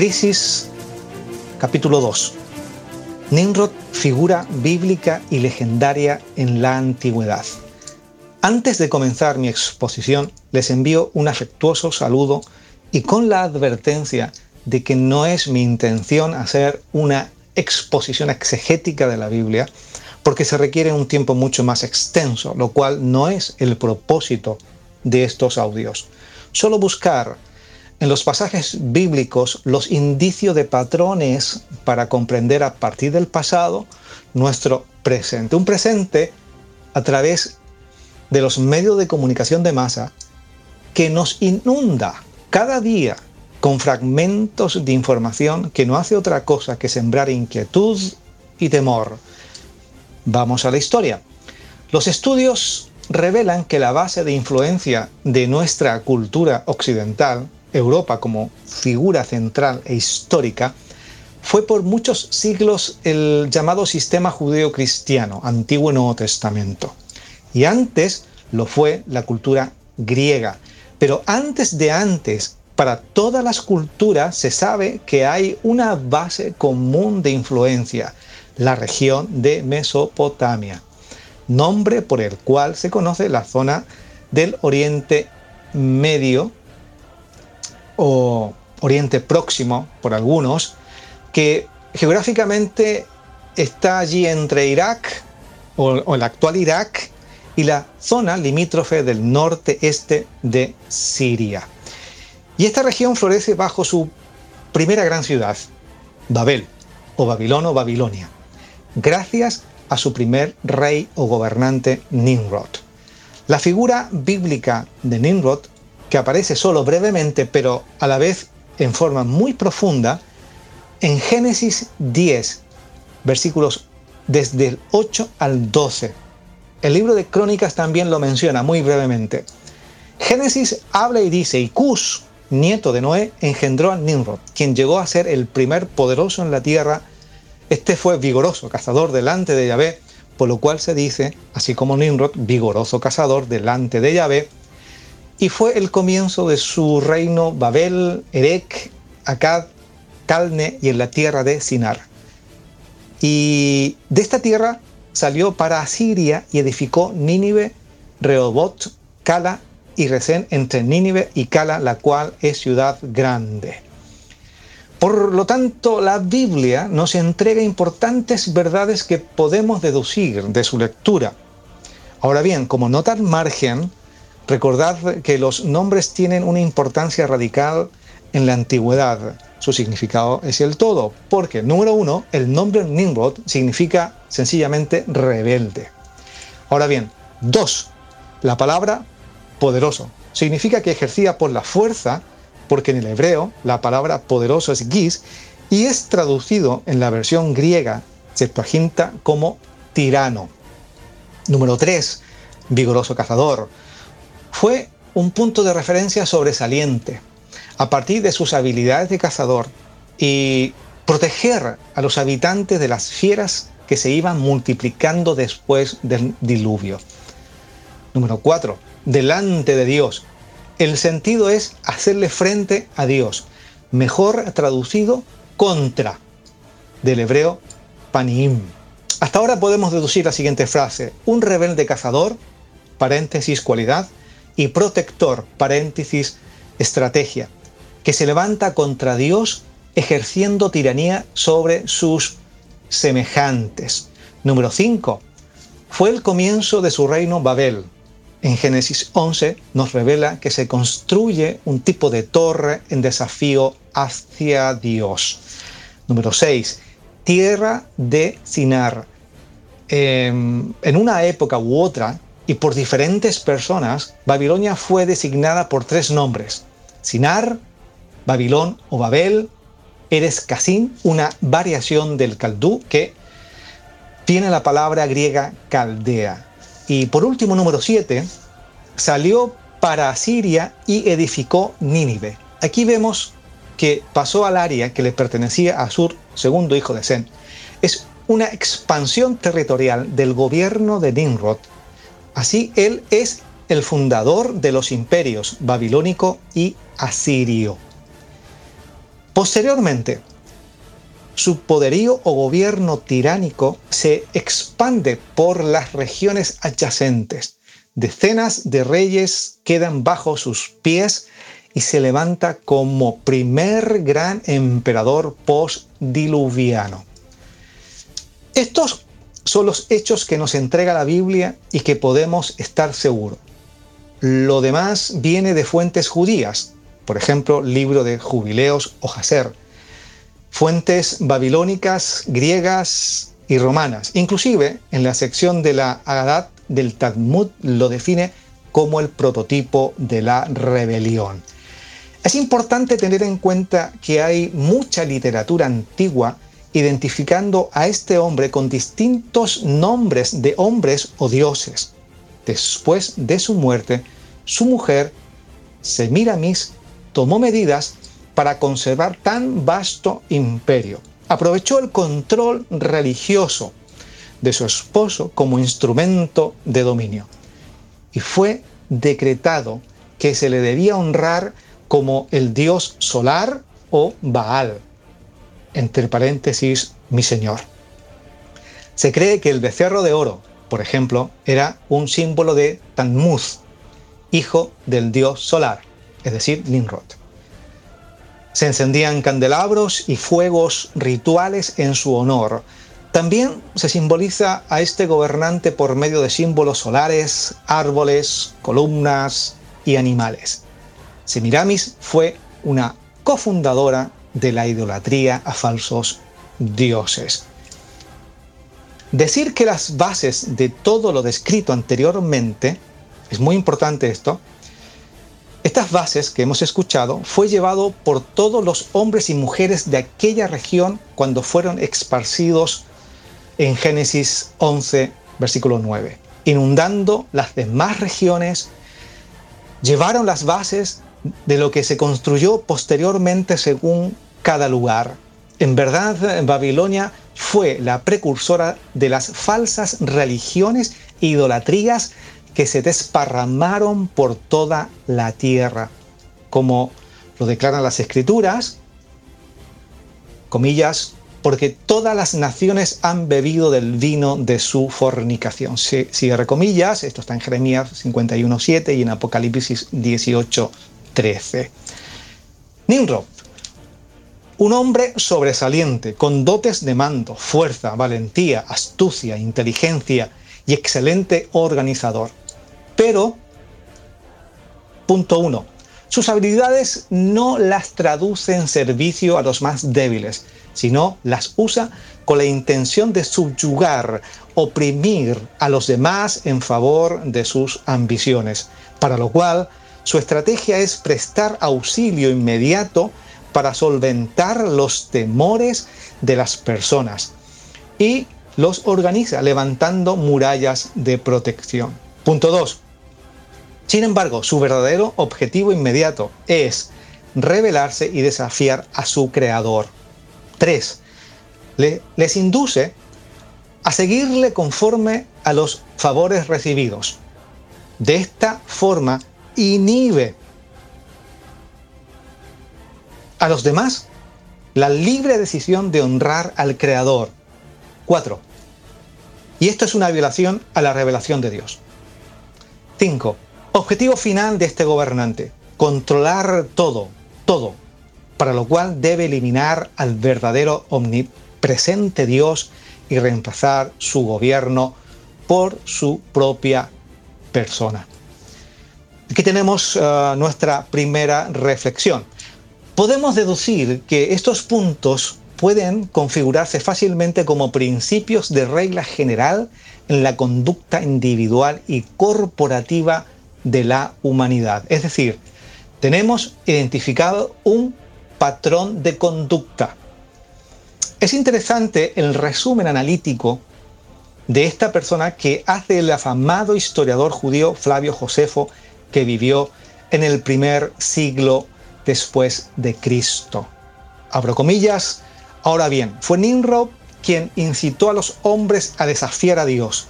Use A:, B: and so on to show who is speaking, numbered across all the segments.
A: Crisis, capítulo 2. Nimrod, figura bíblica y legendaria en la antigüedad. Antes de comenzar mi exposición, les envío un afectuoso saludo y con la advertencia de que no es mi intención hacer una exposición exegética de la Biblia, porque se requiere un tiempo mucho más extenso, lo cual no es el propósito de estos audios. Solo buscar en los pasajes bíblicos los indicios de patrones para comprender a partir del pasado nuestro presente. Un presente a través de los medios de comunicación de masa que nos inunda cada día con fragmentos de información que no hace otra cosa que sembrar inquietud y temor. Vamos a la historia. Los estudios revelan que la base de influencia de nuestra cultura occidental Europa como figura central e histórica, fue por muchos siglos el llamado sistema judeo-cristiano, Antiguo y Nuevo Testamento. Y antes lo fue la cultura griega. Pero antes de antes, para todas las culturas se sabe que hay una base común de influencia, la región de Mesopotamia, nombre por el cual se conoce la zona del Oriente Medio o Oriente Próximo por algunos, que geográficamente está allí entre Irak o, el actual Irak y la zona limítrofe del norte-este de Siria. Y esta región florece bajo su primera gran ciudad, Babel, o Babilón o Babilonia, gracias a su primer rey o gobernante Nimrod. La figura bíblica de Nimrod que aparece solo brevemente, pero a la vez en forma muy profunda, en Génesis 10, versículos desde el 8 al 12. El libro de Crónicas también lo menciona muy brevemente. Génesis habla y dice, y Cus, nieto de Noé, engendró a Nimrod, quien llegó a ser el primer poderoso en la tierra. Este fue vigoroso, cazador delante de Yahvé, por lo cual se dice, así como Nimrod, vigoroso cazador delante de Yahvé, y fue el comienzo de su reino Babel, Erech, Akkad, Calne y en la tierra de Sinar. Y de esta tierra salió para Asiria y edificó Nínive, Rehobot, Cala y Resén entre Nínive y Cala, la cual es ciudad grande. Por lo tanto, la Biblia nos entrega importantes verdades que podemos deducir de su lectura. Ahora bien, como nota al margen, Recordad que los nombres tienen una importancia radical en la antigüedad. Su significado es el todo, porque, número uno, el nombre Nimrod significa sencillamente rebelde. Ahora bien, dos, la palabra poderoso significa que ejercía por la fuerza, porque en el hebreo la palabra poderoso es gis y es traducido en la versión griega Septuaginta como tirano. Número tres, vigoroso cazador fue un punto de referencia sobresaliente a partir de sus habilidades de cazador y proteger a los habitantes de las fieras que se iban multiplicando después del diluvio. Número 4. Delante de Dios. El sentido es hacerle frente a Dios. Mejor traducido, contra. Del hebreo panim. Hasta ahora podemos deducir la siguiente frase. Un rebelde cazador, paréntesis cualidad, y protector, paréntesis, estrategia, que se levanta contra Dios ejerciendo tiranía sobre sus semejantes. Número 5. Fue el comienzo de su reino Babel. En Génesis 11 nos revela que se construye un tipo de torre en desafío hacia Dios. Número 6. Tierra de Sinar. Em, en una época u otra, y por diferentes personas, Babilonia fue designada por tres nombres. Sinar, Babilón o Babel, Eres Casin, una variación del caldú que tiene la palabra griega caldea. Y por último, número 7, salió para Asiria y edificó Nínive. Aquí vemos que pasó al área que le pertenecía a Sur, segundo hijo de Sen. Es una expansión territorial del gobierno de Nimrod Así, él es el fundador de los imperios babilónico y asirio. Posteriormente, su poderío o gobierno tiránico se expande por las regiones adyacentes. Decenas de reyes quedan bajo sus pies y se levanta como primer gran emperador postdiluviano. Estos son los hechos que nos entrega la Biblia y que podemos estar seguros. Lo demás viene de fuentes judías, por ejemplo, libro de Jubileos o Jaser, fuentes babilónicas, griegas y romanas. Inclusive en la sección de la Agadat del Talmud lo define como el prototipo de la rebelión. Es importante tener en cuenta que hay mucha literatura antigua identificando a este hombre con distintos nombres de hombres o dioses. Después de su muerte, su mujer, Semiramis, tomó medidas para conservar tan vasto imperio. Aprovechó el control religioso de su esposo como instrumento de dominio. Y fue decretado que se le debía honrar como el dios solar o Baal, entre paréntesis, mi señor. Se cree que el becerro de oro, por ejemplo, era un símbolo de Tanmuz, hijo del dios solar, es decir, Nimrod. Se encendían candelabros y fuegos rituales en su honor. También se simboliza a este gobernante por medio de símbolos solares, árboles, columnas y animales. Semiramis fue una cofundadora de la idolatría a falsos dioses. Decir que las bases de todo lo descrito anteriormente, es muy importante esto, estas bases que hemos escuchado fue llevado por todos los hombres y mujeres de aquella región cuando fueron esparcidos en Génesis 11, versículo 9. Inundando las demás regiones, llevaron las bases de lo que se construyó posteriormente según cada lugar. En verdad, Babilonia fue la precursora de las falsas religiones e idolatrías que se desparramaron por toda la tierra, como lo declaran las escrituras, comillas, porque todas las naciones han bebido del vino de su fornicación. Cierre comillas, esto está en Jeremías 51.7 y en Apocalipsis 18.13. Nimrod, un hombre sobresaliente, con dotes de mando, fuerza, valentía, astucia, inteligencia y excelente organizador. Pero, punto uno, sus habilidades no las traduce en servicio a los más débiles, sino las usa con la intención de subyugar, oprimir a los demás en favor de sus ambiciones, para lo cual su estrategia es prestar auxilio inmediato para solventar los temores de las personas y los organiza levantando murallas de protección. Punto 2. Sin embargo, su verdadero objetivo inmediato es rebelarse y desafiar a su creador. 3. les induce a seguirle conforme a los favores recibidos. De esta forma, inhibe a los demás la libre decisión de honrar al Creador. 4. Y esto es una violación a la revelación de Dios. 5. Objetivo final de este gobernante, controlar todo, todo, para lo cual debe eliminar al verdadero omnipresente Dios y reemplazar su gobierno por su propia persona. Aquí tenemos uh, nuestra primera reflexión. Podemos deducir que estos puntos pueden configurarse fácilmente como principios de regla general en la conducta individual y corporativa de la humanidad. Es decir, tenemos identificado un patrón de conducta. Es interesante el resumen analítico de esta persona que hace el afamado historiador judío Flavio Josefo, que vivió en el primer siglo después de Cristo. Abro comillas. Ahora bien, fue Nimrod quien incitó a los hombres a desafiar a Dios.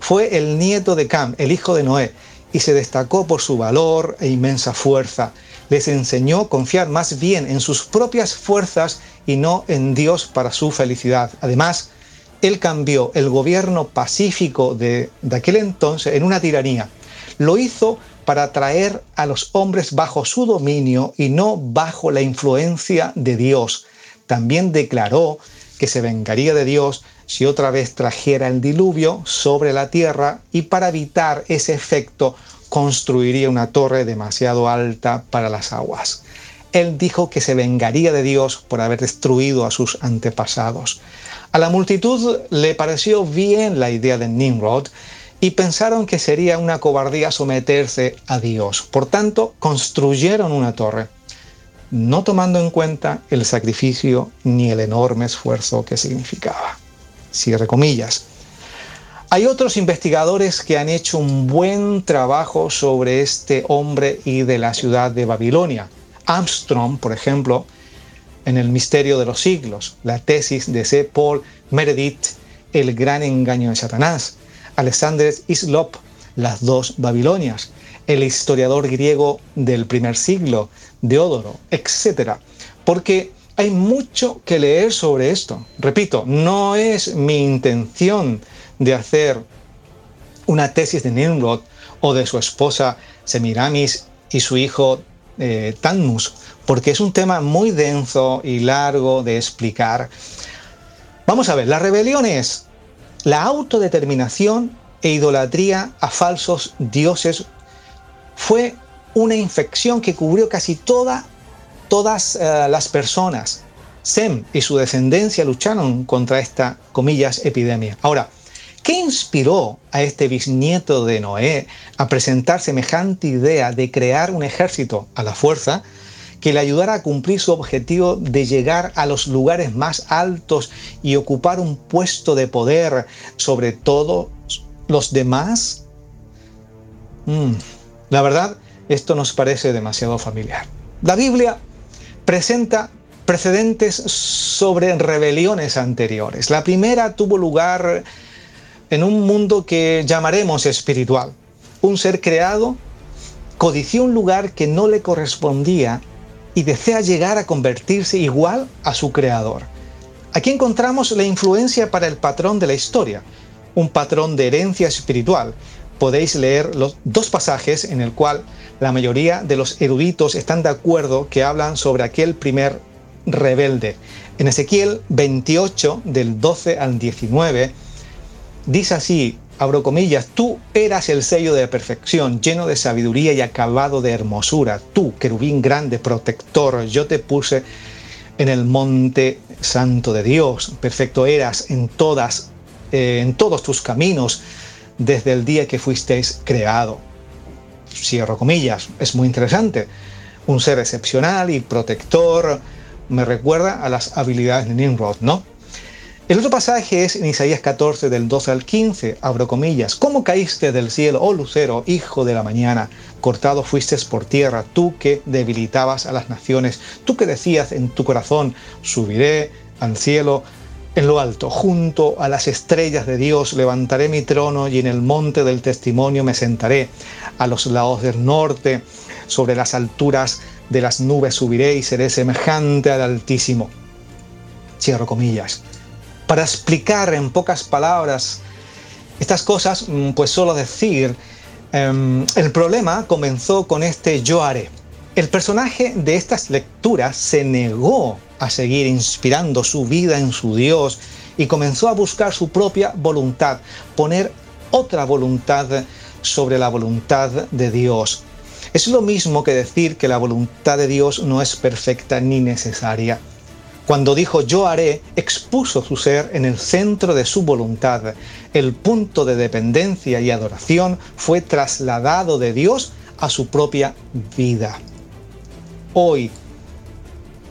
A: Fue el nieto de Cam, el hijo de Noé, y se destacó por su valor e inmensa fuerza. Les enseñó a confiar más bien en sus propias fuerzas y no en Dios para su felicidad. Además, él cambió el gobierno pacífico de, de aquel entonces en una tiranía. Lo hizo para atraer a los hombres bajo su dominio y no bajo la influencia de Dios. También declaró que se vengaría de Dios si otra vez trajera el diluvio sobre la tierra y para evitar ese efecto construiría una torre demasiado alta para las aguas. Él dijo que se vengaría de Dios por haber destruido a sus antepasados. A la multitud le pareció bien la idea de Nimrod y pensaron que sería una cobardía someterse a Dios. Por tanto, construyeron una torre, no tomando en cuenta el sacrificio ni el enorme esfuerzo que significaba. Cierre comillas. Hay otros investigadores que han hecho un buen trabajo sobre este hombre y de la ciudad de Babilonia. Armstrong, por ejemplo, en El misterio de los siglos, la tesis de C. Paul Meredith, El gran engaño de Satanás. Alexander Islop, Las dos Babilonias, el historiador griego del primer siglo, Deódoro, etc. Porque hay mucho que leer sobre esto. Repito, no es mi intención de hacer una tesis de Nimrod o de su esposa Semiramis y su hijo eh, porque es un tema muy denso y largo de explicar. Vamos a ver, la rebelión es la autodeterminación e idolatría a falsos dioses fue una infección que cubrió casi toda todas eh, las personas. Sem y su descendencia lucharon contra esta, comillas, epidemia. Ahora, ¿qué inspiró a este bisnieto de Noé a presentar semejante idea de crear un ejército a la fuerza que le ayudara a cumplir su objetivo de llegar a los lugares más altos y ocupar un puesto de poder sobre todos los demás? Mm, la verdad, esto nos parece demasiado familiar. La Biblia presenta precedentes sobre rebeliones anteriores. La primera tuvo lugar en un mundo que llamaremos espiritual. Un ser creado codició un lugar que no le correspondía y desea llegar a convertirse igual a su creador. Aquí encontramos la influencia para el patrón de la historia, un patrón de herencia espiritual. Podéis leer los dos pasajes en el cual la mayoría de los eruditos están de acuerdo que hablan sobre aquel primer rebelde. En Ezequiel 28, del 12 al 19, dice así, abro comillas, tú eras el sello de perfección, lleno de sabiduría y acabado de hermosura. Tú, querubín grande, protector, yo te puse en el monte santo de Dios. Perfecto eras en todas, eh, en todos tus caminos desde el día que fuisteis creado cierro comillas, es muy interesante. Un ser excepcional y protector, me recuerda a las habilidades de Nimrod, ¿no? El otro pasaje es en Isaías 14 del 12 al 15, abro comillas, ¿cómo caíste del cielo, oh lucero, hijo de la mañana? Cortado fuiste por tierra, tú que debilitabas a las naciones, tú que decías en tu corazón, subiré al cielo, en lo alto, junto a las estrellas de Dios, levantaré mi trono y en el monte del testimonio me sentaré. A los lados del norte, sobre las alturas de las nubes subiré y seré semejante al Altísimo. Cierro comillas. Para explicar en pocas palabras estas cosas, mm, pues solo decir, em, el problema comenzó con este yo haré. El personaje de estas lecturas se negó a seguir inspirando su vida en su Dios y comenzó a buscar su propia voluntad, poner otra voluntad sobre la voluntad de Dios. Es lo mismo que decir que la voluntad de Dios no es perfecta ni necesaria. Cuando dijo yo haré, expuso su ser en el centro de su voluntad. El punto de dependencia y adoración fue trasladado de Dios a su propia vida. Hoy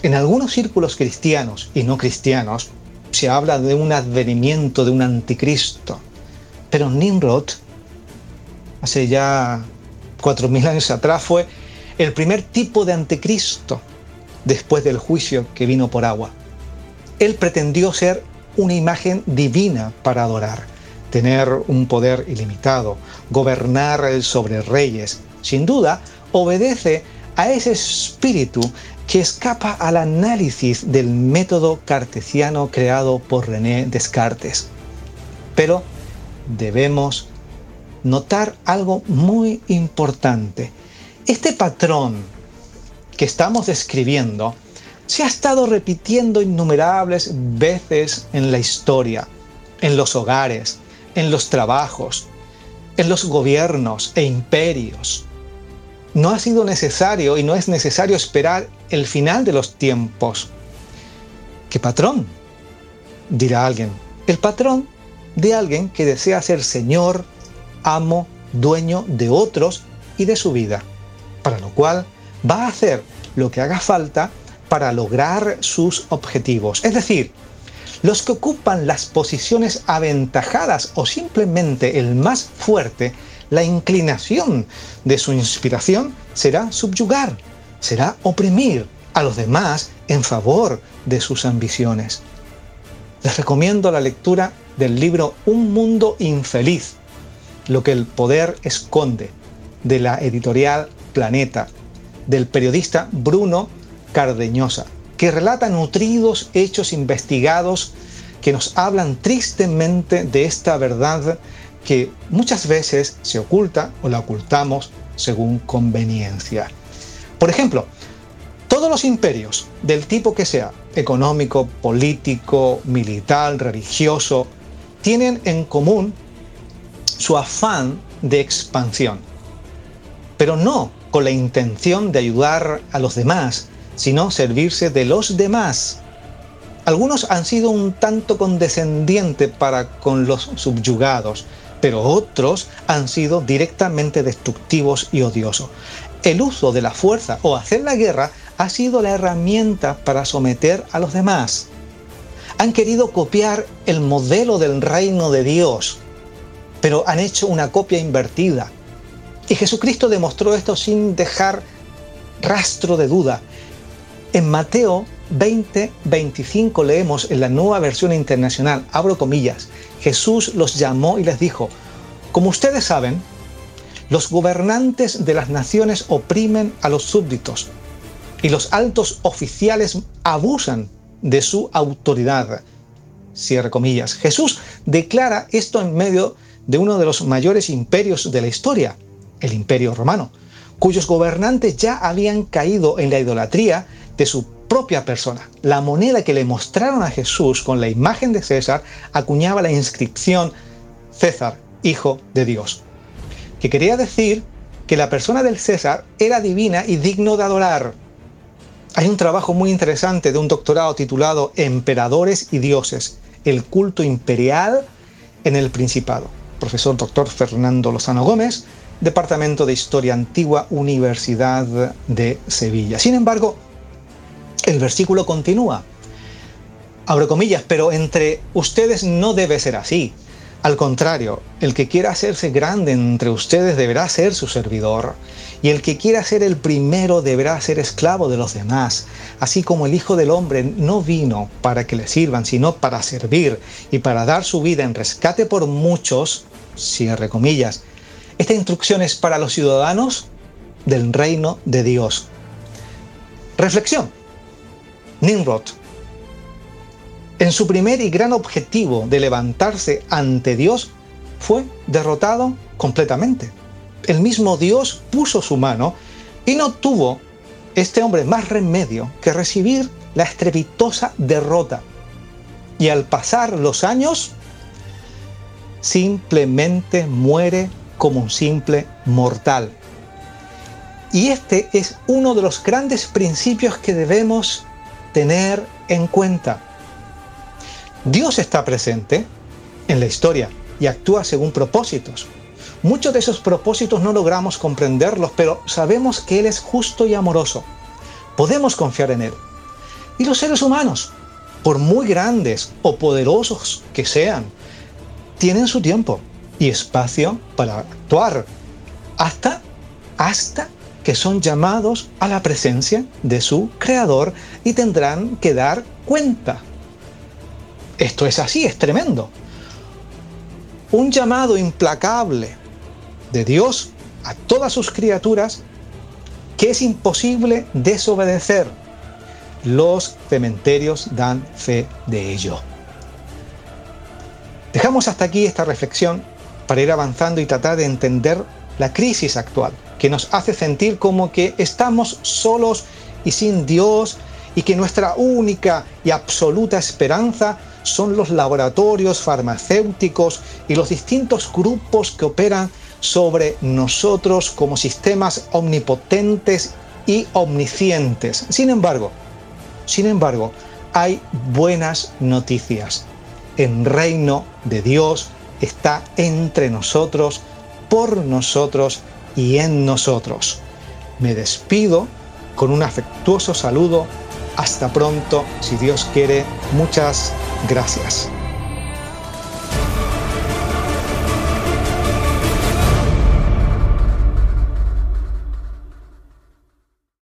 A: en algunos círculos cristianos y no cristianos se habla de un advenimiento de un anticristo, pero Nimrod, hace ya cuatro mil años atrás, fue el primer tipo de anticristo después del juicio que vino por agua. Él pretendió ser una imagen divina para adorar. tener un poder ilimitado, gobernar sobre reyes, sin duda obedece a ese espíritu que escapa al análisis del método cartesiano creado por René Descartes. Pero debemos notar algo muy importante. Este patrón que estamos describiendo se ha estado repitiendo innumerables veces en la historia, en los hogares, en los trabajos, en los gobiernos e imperios. No ha sido necesario y no es necesario esperar el final de los tiempos. ¿Qué patrón? Dirá alguien. El patrón de alguien que desea ser señor, amo, dueño de otros y de su vida, para lo cual va a hacer lo que haga falta para lograr sus objetivos. Es decir, los que ocupan las posiciones aventajadas o simplemente el más fuerte, la inclinación de su inspiración será subyugar, será oprimir a los demás en favor de sus ambiciones. Les recomiendo la lectura del libro Un mundo infeliz, lo que el poder esconde, de la editorial Planeta, del periodista Bruno Cardeñosa, que relata nutridos hechos investigados que nos hablan tristemente de esta verdad que muchas veces se oculta o la ocultamos según conveniencia. Por ejemplo, todos los imperios, del tipo que sea, económico, político, militar, religioso, tienen en común su afán de expansión, pero no con la intención de ayudar a los demás, sino servirse de los demás. Algunos han sido un tanto condescendientes para con los subyugados, pero otros han sido directamente destructivos y odiosos. El uso de la fuerza o hacer la guerra ha sido la herramienta para someter a los demás. Han querido copiar el modelo del reino de Dios, pero han hecho una copia invertida. Y Jesucristo demostró esto sin dejar rastro de duda. En Mateo 20, 25 leemos en la nueva versión internacional, abro comillas, Jesús los llamó y les dijo, como ustedes saben, los gobernantes de las naciones oprimen a los súbditos y los altos oficiales abusan de su autoridad. Cierre comillas. Jesús declara esto en medio de uno de los mayores imperios de la historia, el imperio romano, cuyos gobernantes ya habían caído en la idolatría de su propia persona. La moneda que le mostraron a Jesús con la imagen de César acuñaba la inscripción César, hijo de Dios, que quería decir que la persona del César era divina y digno de adorar. Hay un trabajo muy interesante de un doctorado titulado Emperadores y Dioses, el culto imperial en el Principado. Profesor doctor Fernando Lozano Gómez, Departamento de Historia Antigua, Universidad de Sevilla. Sin embargo, el versículo continúa. Abro comillas, pero entre ustedes no debe ser así. Al contrario, el que quiera hacerse grande entre ustedes deberá ser su servidor, y el que quiera ser el primero deberá ser esclavo de los demás, así como el Hijo del Hombre no vino para que le sirvan, sino para servir y para dar su vida en rescate por muchos, cierre comillas. Esta instrucción es para los ciudadanos del reino de Dios. Reflexión. Nimrod, en su primer y gran objetivo de levantarse ante Dios, fue derrotado completamente. El mismo Dios puso su mano y no tuvo este hombre más remedio que recibir la estrepitosa derrota. Y al pasar los años, simplemente muere como un simple mortal. Y este es uno de los grandes principios que debemos tener en cuenta. Dios está presente en la historia y actúa según propósitos. Muchos de esos propósitos no logramos comprenderlos, pero sabemos que Él es justo y amoroso. Podemos confiar en Él. Y los seres humanos, por muy grandes o poderosos que sean, tienen su tiempo y espacio para actuar hasta, hasta que son llamados a la presencia de su Creador y tendrán que dar cuenta. Esto es así, es tremendo. un llamado implacable de Dios a todas sus criaturas que es imposible desobedecer. Los cementerios dan fe de ello. Dejamos hasta aquí esta reflexión para ir avanzando y tratar de entender la crisis actual, que nos hace sentir como que estamos solos y sin Dios y que nuestra única y absoluta esperanza son los laboratorios farmacéuticos y los distintos grupos que operan sobre nosotros como sistemas omnipotentes y omniscientes. Sin embargo, sin embargo, hay buenas noticias. El reino de Dios está entre nosotros, por nosotros y en nosotros. Me despido con un afectuoso saludo. Hasta pronto, si Dios quiere. Muchas gracias.